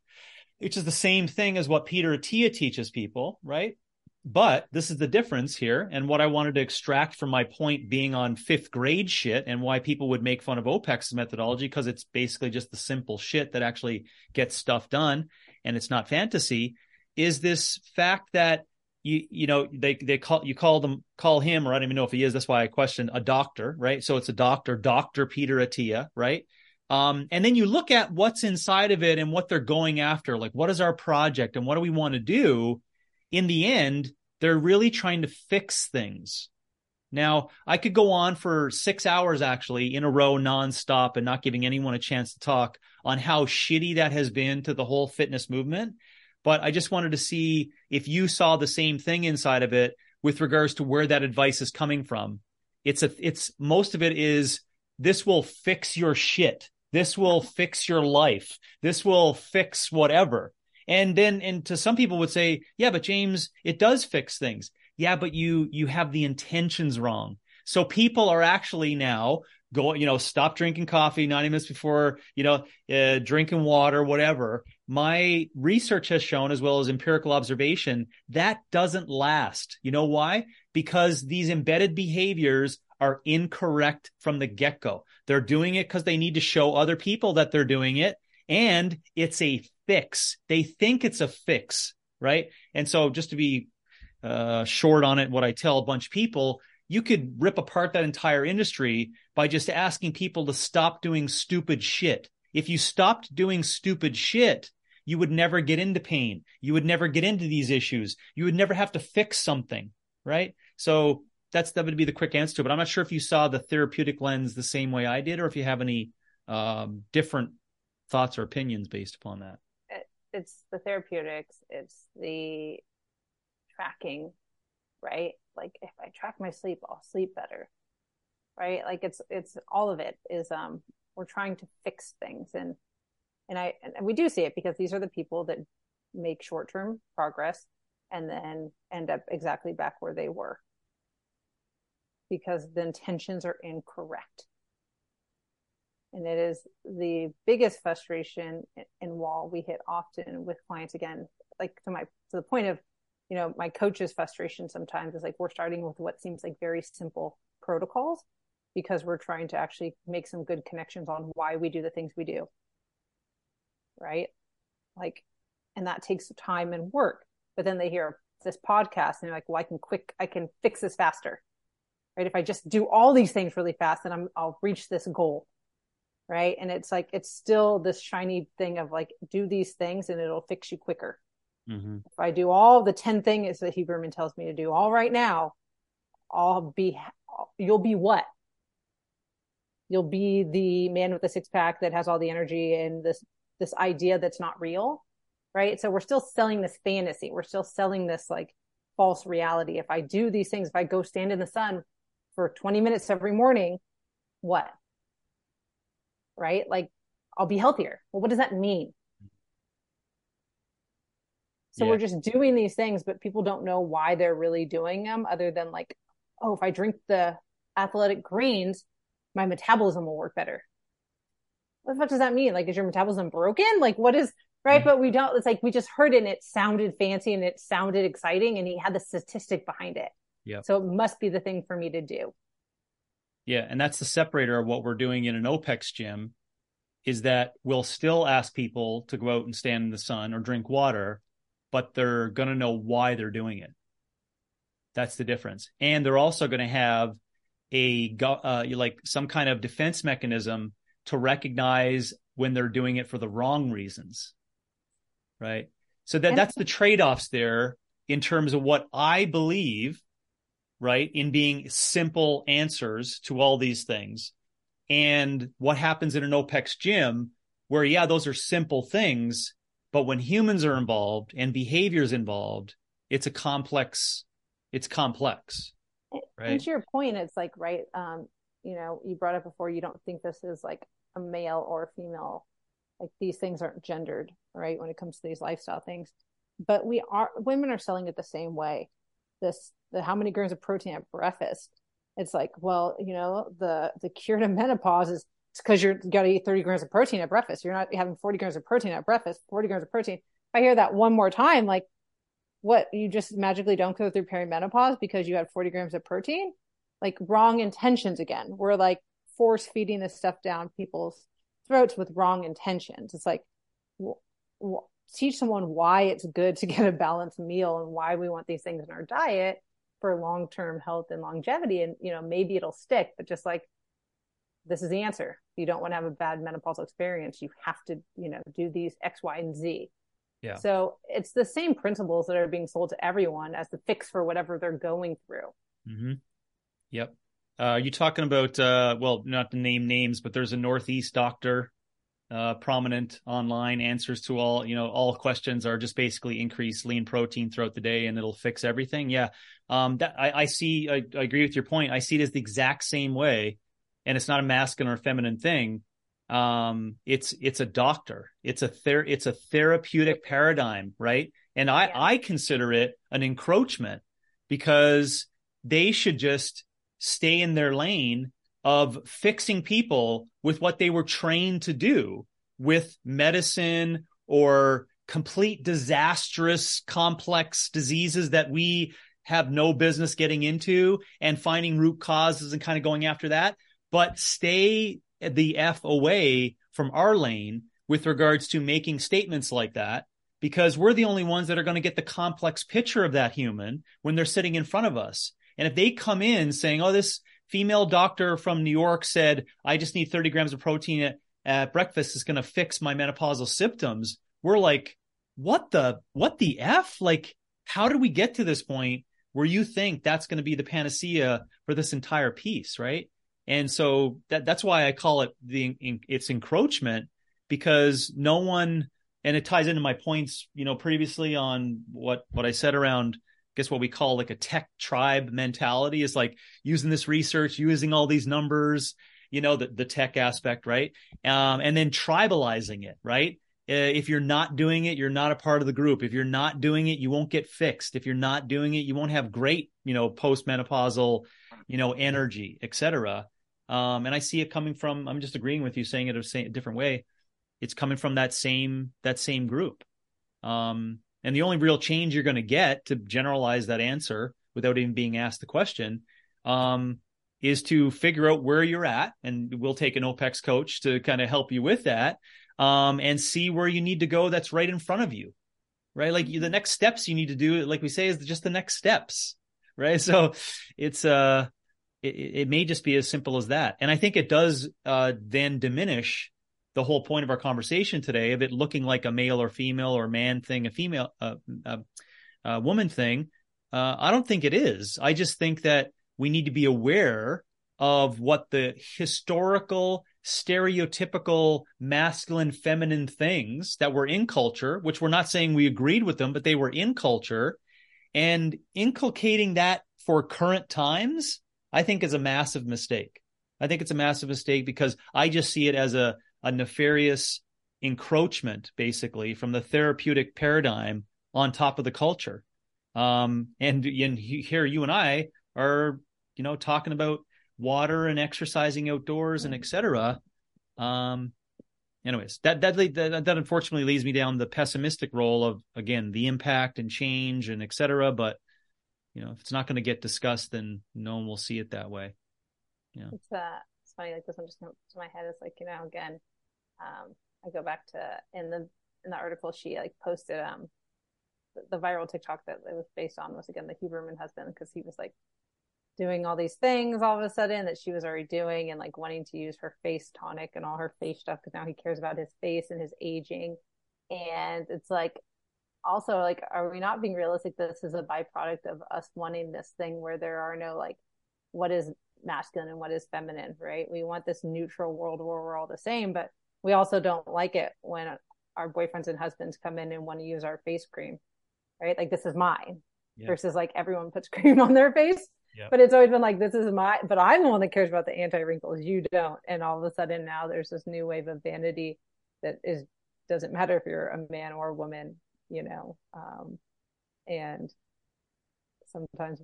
which is the same thing as what Peter Attia teaches people, right? But this is the difference here. And what I wanted to extract from my point being on fifth grade shit and why people would make fun of OPEX's methodology, because it's basically just the simple shit that actually gets stuff done and it's not fantasy, is this fact that you you know they they call you call them call him or I don't even know if he is. That's why I question a doctor, right? So it's a doctor, Doctor Peter Attia, right? Um, and then you look at what's inside of it and what they're going after. Like, what is our project and what do we want to do? in the end, they're really trying to fix things. Now, I could go on for six hours actually in a row nonstop and not giving anyone a chance to talk on how shitty that has been to the whole fitness movement. But I just wanted to see if you saw the same thing inside of it with regards to where that advice is coming from. It's a, it's most of it is this will fix your shit. This will fix your life. This will fix whatever. And then, and to some people would say, yeah, but James, it does fix things. Yeah, but you, you have the intentions wrong. So people are actually now going, you know, stop drinking coffee 90 minutes before, you know, uh, drinking water, whatever. My research has shown, as well as empirical observation, that doesn't last. You know why? Because these embedded behaviors are incorrect from the get go. They're doing it because they need to show other people that they're doing it. And it's a fix. They think it's a fix, right? And so just to be uh, short on it, what I tell a bunch of people, you could rip apart that entire industry by just asking people to stop doing stupid shit. If you stopped doing stupid shit, you would never get into pain. You would never get into these issues. You would never have to fix something, right? So that's that would be the quick answer. But I'm not sure if you saw the therapeutic lens the same way I did, or if you have any um, different thoughts or opinions based upon that it's the therapeutics, it's the tracking, right? Like if I track my sleep, I'll sleep better. Right? Like it's it's all of it is um we're trying to fix things and and I and we do see it because these are the people that make short-term progress and then end up exactly back where they were because the intentions are incorrect and it is the biggest frustration and wall we hit often with clients again like to my to the point of you know my coach's frustration sometimes is like we're starting with what seems like very simple protocols because we're trying to actually make some good connections on why we do the things we do. Right? Like and that takes time and work but then they hear this podcast and they're like well i can quick i can fix this faster. Right? If i just do all these things really fast then i'm i'll reach this goal. Right? And it's like it's still this shiny thing of like do these things and it'll fix you quicker. Mm-hmm. If I do all the ten things that Huberman tells me to do all right now, I'll be you'll be what? You'll be the man with the six pack that has all the energy and this this idea that's not real, right? So we're still selling this fantasy. We're still selling this like false reality. If I do these things, if I go stand in the sun for 20 minutes every morning, what? right? Like I'll be healthier. Well, what does that mean? So yeah. we're just doing these things, but people don't know why they're really doing them other than like, oh, if I drink the athletic greens, my metabolism will work better. What the fuck does that mean? Like, is your metabolism broken? Like, what is, right? Mm-hmm. But we don't, it's like, we just heard it and it sounded fancy and it sounded exciting and he had the statistic behind it. Yeah. So it must be the thing for me to do. Yeah, and that's the separator of what we're doing in an OPEX gym is that we'll still ask people to go out and stand in the sun or drink water, but they're going to know why they're doing it. That's the difference. And they're also going to have a uh, like some kind of defense mechanism to recognize when they're doing it for the wrong reasons. Right? So that that's the trade-offs there in terms of what I believe right? In being simple answers to all these things. And what happens in an OPEX gym where, yeah, those are simple things, but when humans are involved and behaviors involved, it's a complex, it's complex. Right. And to your point, it's like, right, um, you know, you brought up before, you don't think this is like a male or a female. Like these things aren't gendered, right? When it comes to these lifestyle things. But we are, women are selling it the same way. This the how many grams of protein at breakfast. It's like, well, you know, the the cure to menopause is because you're you got to eat 30 grams of protein at breakfast. You're not having 40 grams of protein at breakfast, 40 grams of protein. If I hear that one more time, like, what you just magically don't go through perimenopause because you had 40 grams of protein? Like wrong intentions again. We're like force feeding this stuff down people's throats with wrong intentions. It's like, teach someone why it's good to get a balanced meal and why we want these things in our diet for long-term health and longevity and you know maybe it'll stick but just like this is the answer. You don't want to have a bad menopausal experience. You have to you know do these x y and z. Yeah. So it's the same principles that are being sold to everyone as the fix for whatever they're going through. Mm-hmm. yep. Uh, are you talking about uh, well not to name names but there's a northeast doctor uh, prominent online answers to all you know all questions are just basically increase lean protein throughout the day and it'll fix everything. Yeah. Um that i, I see I, I, agree with your point. I see it as the exact same way and it's not a masculine or feminine thing um it's it's a doctor. It's a ther- it's a therapeutic paradigm right? And i yeah. i consider it an encroachment because they should just stay in their lane of fixing people with what they were trained to do with medicine or complete disastrous complex diseases that we have no business getting into and finding root causes and kind of going after that but stay the f away from our lane with regards to making statements like that because we're the only ones that are going to get the complex picture of that human when they're sitting in front of us and if they come in saying oh this female doctor from New York said, I just need 30 grams of protein at, at breakfast is going to fix my menopausal symptoms. We're like, what the, what the F? Like, how did we get to this point where you think that's going to be the panacea for this entire piece? Right. And so that, that's why I call it the, it's encroachment because no one, and it ties into my points, you know, previously on what, what I said around I guess what we call like a tech tribe mentality is like using this research, using all these numbers, you know, the, the tech aspect, right? Um, and then tribalizing it, right? Uh, if you're not doing it, you're not a part of the group. If you're not doing it, you won't get fixed. If you're not doing it, you won't have great, you know, postmenopausal, you know, energy, etc. Um, and I see it coming from. I'm just agreeing with you, saying it a, a different way. It's coming from that same that same group. Um, and the only real change you're going to get to generalize that answer without even being asked the question um, is to figure out where you're at. And we'll take an OPEX coach to kind of help you with that um, and see where you need to go that's right in front of you. Right. Like the next steps you need to do, like we say, is just the next steps. Right. So it's, uh, it, it may just be as simple as that. And I think it does uh, then diminish the whole point of our conversation today of it looking like a male or female or man thing, a female, uh, uh, uh, woman thing. Uh, I don't think it is. I just think that we need to be aware of what the historical, stereotypical masculine, feminine things that were in culture, which we're not saying we agreed with them, but they were in culture, and inculcating that for current times, I think is a massive mistake. I think it's a massive mistake because I just see it as a a nefarious encroachment, basically, from the therapeutic paradigm on top of the culture. Um, and, and here you and I are, you know, talking about water and exercising outdoors and etc. Um, anyways, that, that that that unfortunately leads me down the pessimistic role of again the impact and change and etc. But you know, if it's not going to get discussed, then no one will see it that way. Yeah, it's uh, it's funny. Like this one just comes to my head. It's like you know, again, um, I go back to in the in the article she like posted um the, the viral TikTok that it was based on was again the Huberman husband because he was like doing all these things all of a sudden that she was already doing and like wanting to use her face tonic and all her face stuff because now he cares about his face and his aging and it's like also like are we not being realistic this is a byproduct of us wanting this thing where there are no like what is masculine and what is feminine right we want this neutral world where we're all the same but we also don't like it when our boyfriends and husbands come in and want to use our face cream, right? Like this is mine yeah. versus like everyone puts cream on their face. Yeah. But it's always been like, this is my, but I'm the one that cares about the anti wrinkles. You don't. And all of a sudden now there's this new wave of vanity that is, doesn't matter if you're a man or a woman, you know? Um, and sometimes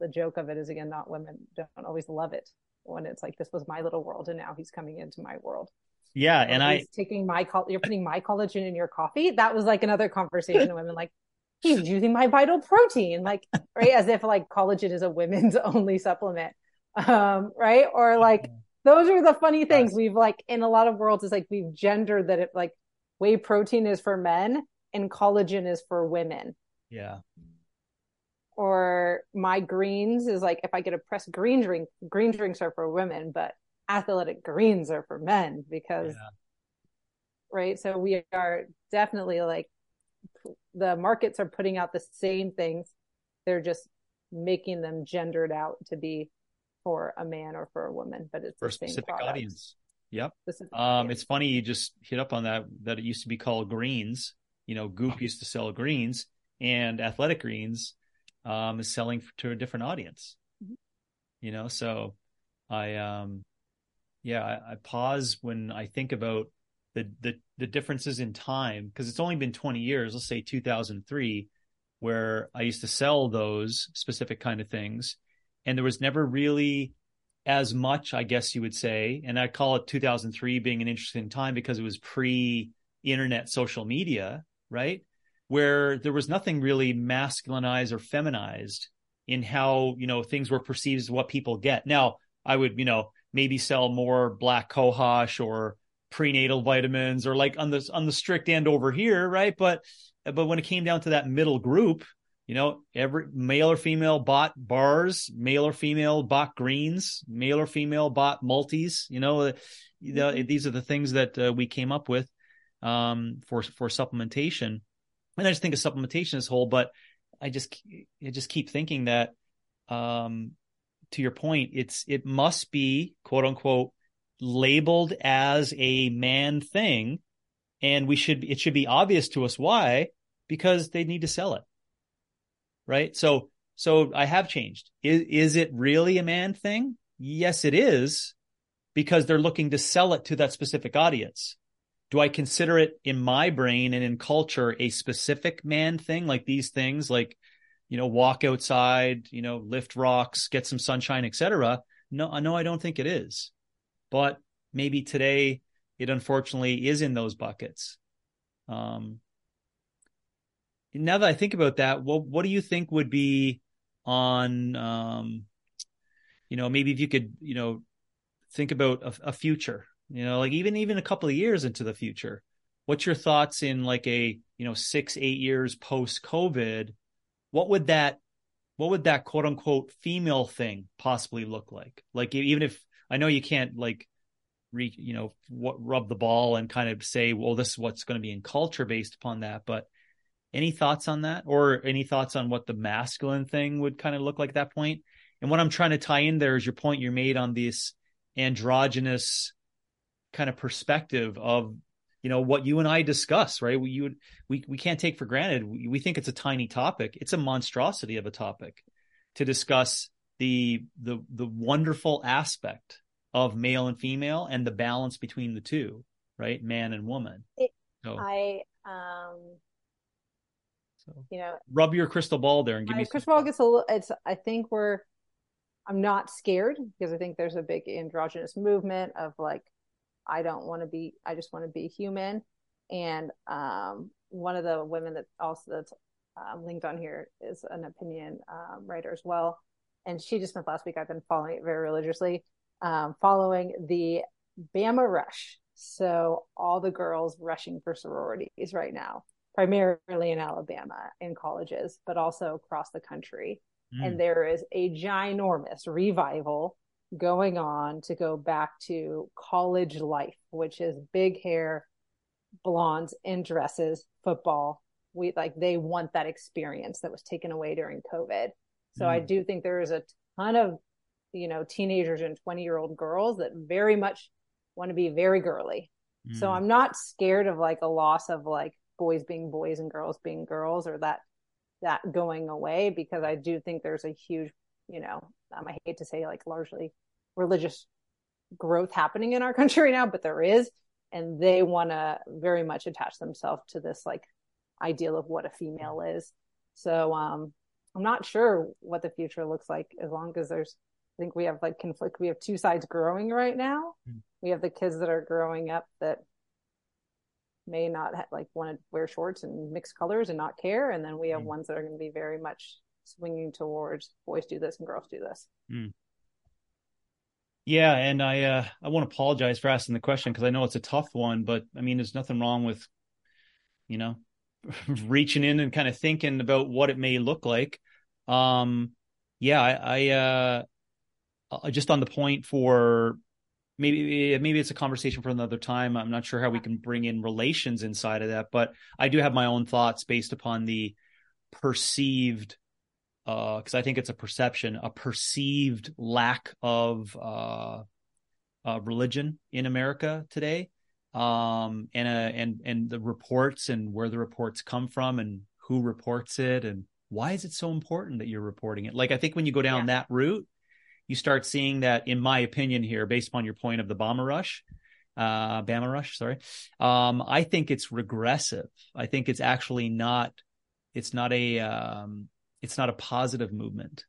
the joke of it is again, not women don't always love it when it's like, this was my little world and now he's coming into my world. Yeah, and I taking my col- you're putting my collagen in your coffee. That was like another conversation of women like he's using my vital protein, like right as if like collagen is a women's only supplement, um, right? Or like those are the funny things we've like in a lot of worlds. It's like we've gendered that it like whey protein is for men and collagen is for women. Yeah. Or my greens is like if I get a pressed green drink, green drinks are for women, but athletic greens are for men because yeah. right so we are definitely like the markets are putting out the same things they're just making them gendered out to be for a man or for a woman but it's for a specific product. audience yep specific um audience. it's funny you just hit up on that that it used to be called greens you know goop used to sell greens and athletic greens um is selling to a different audience mm-hmm. you know so i um yeah, I, I pause when I think about the the the differences in time because it's only been 20 years. Let's say 2003, where I used to sell those specific kind of things, and there was never really as much, I guess you would say, and I call it 2003 being an interesting time because it was pre internet social media, right? Where there was nothing really masculinized or feminized in how, you know, things were perceived as what people get. Now, I would, you know, maybe sell more black cohosh or prenatal vitamins or like on the on the strict end over here, right? But but when it came down to that middle group, you know, every male or female bought bars, male or female bought greens, male or female bought multis. You know, these are the things that uh, we came up with um, for for supplementation. And I just think of supplementation as whole, but I just I just keep thinking that um, to your point, it's it must be quote unquote labeled as a man thing, and we should it should be obvious to us why because they need to sell it, right? So so I have changed. Is is it really a man thing? Yes, it is, because they're looking to sell it to that specific audience. Do I consider it in my brain and in culture a specific man thing, like these things, like you know, walk outside, you know, lift rocks, get some sunshine, etc. No, no, I don't think it is. But maybe today it unfortunately is in those buckets. Um, now that I think about that, what what do you think would be on, um, you know, maybe if you could, you know, think about a, a future, you know, like even even a couple of years into the future. What's your thoughts in like a you know six eight years post COVID? what would that what would that quote unquote female thing possibly look like? Like even if I know you can't like re, you know what, rub the ball and kind of say, well, this is what's going to be in culture based upon that. But any thoughts on that, or any thoughts on what the masculine thing would kind of look like at that point? And what I'm trying to tie in there is your point you made on this androgynous kind of perspective of you know what you and I discuss, right? We you we we can't take for granted. We, we think it's a tiny topic. It's a monstrosity of a topic to discuss the the the wonderful aspect of male and female and the balance between the two, right? Man and woman. It, so, I um so you know rub your crystal ball there and give my me crystal ball gets a little it's I think we're I'm not scared because I think there's a big androgynous movement of like I don't want to be, I just want to be human. And um, one of the women that also that's um, linked on here is an opinion um, writer as well. And she just spent last week, I've been following it very religiously, um, following the Bama Rush. So all the girls rushing for sororities right now, primarily in Alabama in colleges, but also across the country. Mm. And there is a ginormous revival going on to go back to college life, which is big hair, blondes in dresses, football. We like they want that experience that was taken away during COVID. So mm. I do think there is a ton of, you know, teenagers and 20 year old girls that very much want to be very girly. Mm. So I'm not scared of like a loss of like boys being boys and girls being girls or that that going away because I do think there's a huge, you know, um, I hate to say like largely religious growth happening in our country right now, but there is. And they want to very much attach themselves to this like ideal of what a female is. So, um, I'm not sure what the future looks like as long as there's, I think we have like conflict. We have two sides growing right now. Mm. We have the kids that are growing up that may not ha- like want to wear shorts and mix colors and not care. And then we have mm. ones that are going to be very much swinging towards boys do this and girls do this. Mm. Yeah, and I uh, I want to apologize for asking the question because I know it's a tough one, but I mean, there's nothing wrong with, you know, reaching in and kind of thinking about what it may look like. Um, yeah, I, I uh, uh just on the point for maybe maybe it's a conversation for another time. I'm not sure how we can bring in relations inside of that, but I do have my own thoughts based upon the perceived because uh, I think it's a perception, a perceived lack of uh, uh, religion in America today, um, and uh, and and the reports and where the reports come from and who reports it and why is it so important that you're reporting it? Like I think when you go down yeah. that route, you start seeing that, in my opinion, here based upon your point of the Bama rush, uh, Bama rush, sorry, um, I think it's regressive. I think it's actually not. It's not a um, it's not a positive movement.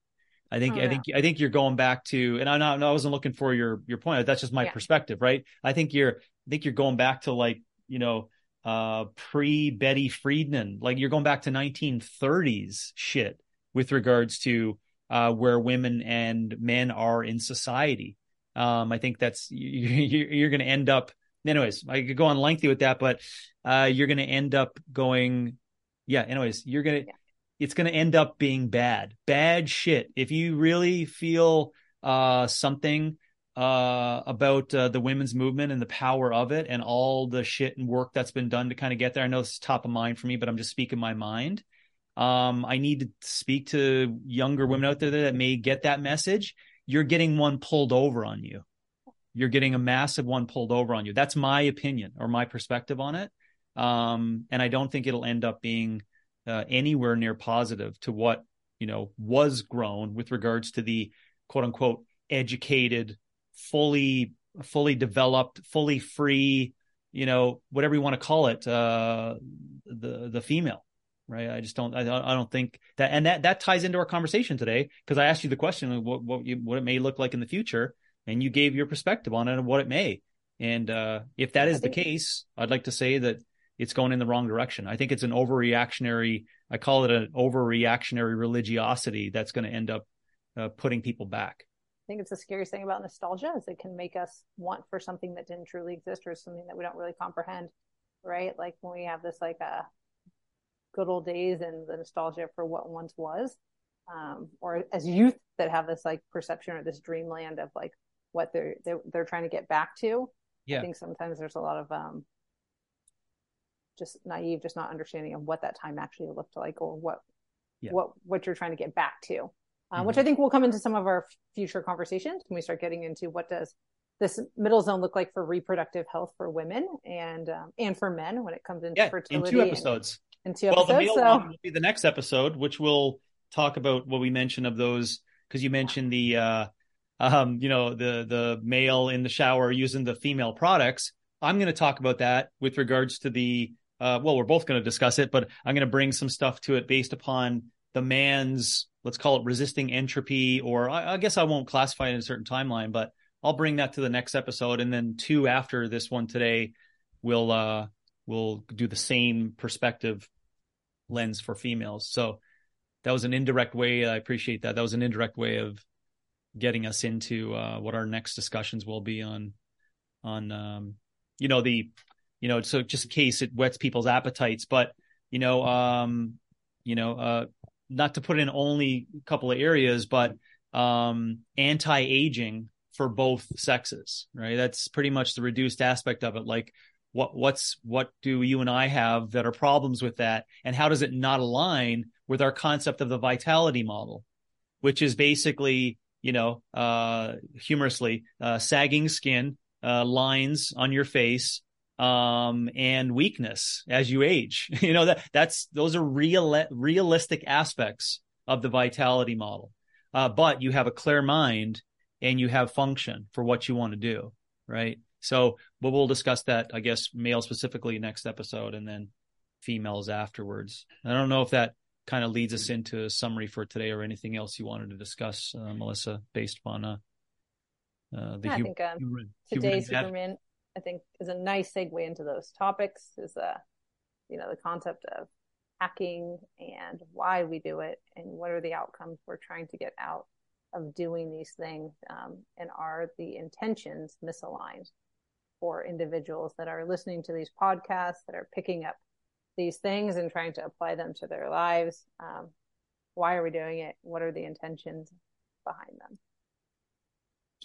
I think oh, I think I think you're going back to, and I'm not, I wasn't looking for your your point. That's just my yeah. perspective, right? I think you're I think you're going back to like you know uh pre Betty Friedan, like you're going back to 1930s shit with regards to uh where women and men are in society. Um, I think that's you, you're going to end up. Anyways, I could go on lengthy with that, but uh, you're going to end up going. Yeah. Anyways, you're gonna. Yeah it's going to end up being bad, bad shit. If you really feel uh, something uh, about uh, the women's movement and the power of it and all the shit and work that's been done to kind of get there, I know is top of mind for me, but I'm just speaking my mind. Um, I need to speak to younger women out there that may get that message. You're getting one pulled over on you. You're getting a massive one pulled over on you. That's my opinion or my perspective on it. Um, and I don't think it'll end up being uh, anywhere near positive to what you know was grown with regards to the quote unquote educated, fully fully developed, fully free, you know, whatever you want to call it, uh, the the female, right? I just don't, I, I don't think that, and that that ties into our conversation today because I asked you the question of what what, you, what it may look like in the future, and you gave your perspective on it and what it may. And uh, if that is the case, I'd like to say that it's going in the wrong direction. I think it's an overreactionary, I call it an overreactionary religiosity that's going to end up uh, putting people back. I think it's the scariest thing about nostalgia is it can make us want for something that didn't truly exist or something that we don't really comprehend, right? Like when we have this like uh, good old days and the nostalgia for what once was. um, or as youth that have this like perception or this dreamland of like what they're they're, they're trying to get back to. Yeah. I think sometimes there's a lot of um, just naive, just not understanding of what that time actually looked like or what Yeah. what what you're trying to get back to, uh, Mhm. which I think will come into some of our future conversations when we start getting into what does this middle zone look like for reproductive health for women and um, and for men when it comes into Yeah, in fertility two and- episodes. in two Well, the male So one will be the next episode, which will talk about what we mentioned of those because you mentioned the uh um you know the the male in the shower using the female products. I'm going to talk about that with regards to the uh well, we're both going to discuss it, but I'm going to bring some stuff to it based upon the man's let's call it resisting entropy, or I, I guess I won't classify it in a certain timeline, but I'll bring that to the next episode, and then two after this one today, we'll uh we'll do the same perspective lens for females. So that was an indirect way. I appreciate that. That was an indirect way of getting us into uh, what our next discussions will be on on um, you know the you know so just in case it whets people's appetites, but you know um, you know uh, not to put in only a couple of areas, but um, anti-aging for both sexes, right? That's pretty much the reduced aspect of it. Like what what's what do you and I have that are problems with that, and how does it not align with our concept of the vitality model, which is basically you know uh, humorously uh, sagging skin, uh, lines on your face, um, and weakness as you age. you know that that's those are real realistic aspects of the vitality model. Uh, but you have a clear mind and you have function for what you want to do, right? So, but we'll discuss that, I guess, male specifically next episode, and then females afterwards. I don't know if that kind of leads us into a summary for today or anything else you wanted to discuss, uh, Melissa, based upon uh, uh, the Yeah, I hu- think um, human- today's human- Superman, I think, is a nice segue into those topics. Is uh, you know, the concept of hacking and why we do it and what are the outcomes we're trying to get out of doing these things, um, and are the intentions misaligned for individuals that are listening to these podcasts that are picking up these things and trying to apply them to their lives. Um, why are we doing it? What are the intentions behind them?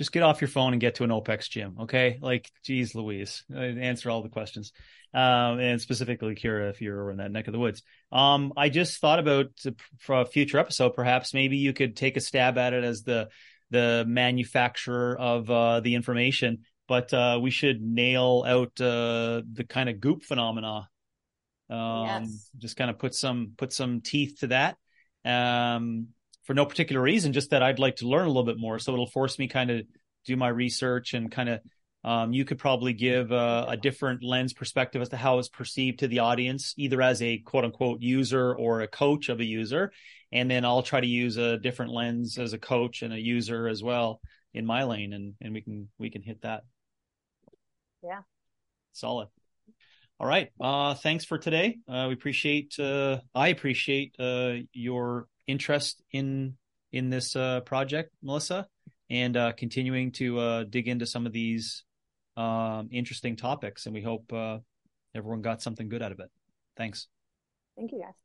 Just get off your phone and get to an OPEX gym, okay? Like, geez, Louise, uh, answer all the questions. Um, and specifically, Kira, if you're in that neck of the woods. Um, I just thought about for a future episode, perhaps maybe you could take a stab at it as the the manufacturer of uh, the information, but uh, we should nail out uh, the kind of goop phenomena. Um, Yes. Just kind of put some put some teeth to that. Um, for no particular reason, just that I'd like to learn a little bit more. So it'll force me kind of do my research and kind of um, you could probably give a, a different lens perspective as to how it's perceived to the audience, either as a quote unquote user or a coach of a user. And then I'll try to use a different lens as a coach and a user as well in my lane and, and we can, we can hit that. Yeah. Solid. All right. Uh, thanks for today. Uh, we appreciate, uh, I appreciate, uh, your interest in, in this, uh, project, Melissa, and, uh, continuing to, uh, dig into some of these, um, interesting topics. And we hope, uh, everyone got something good out of it. Thanks. Thank you guys.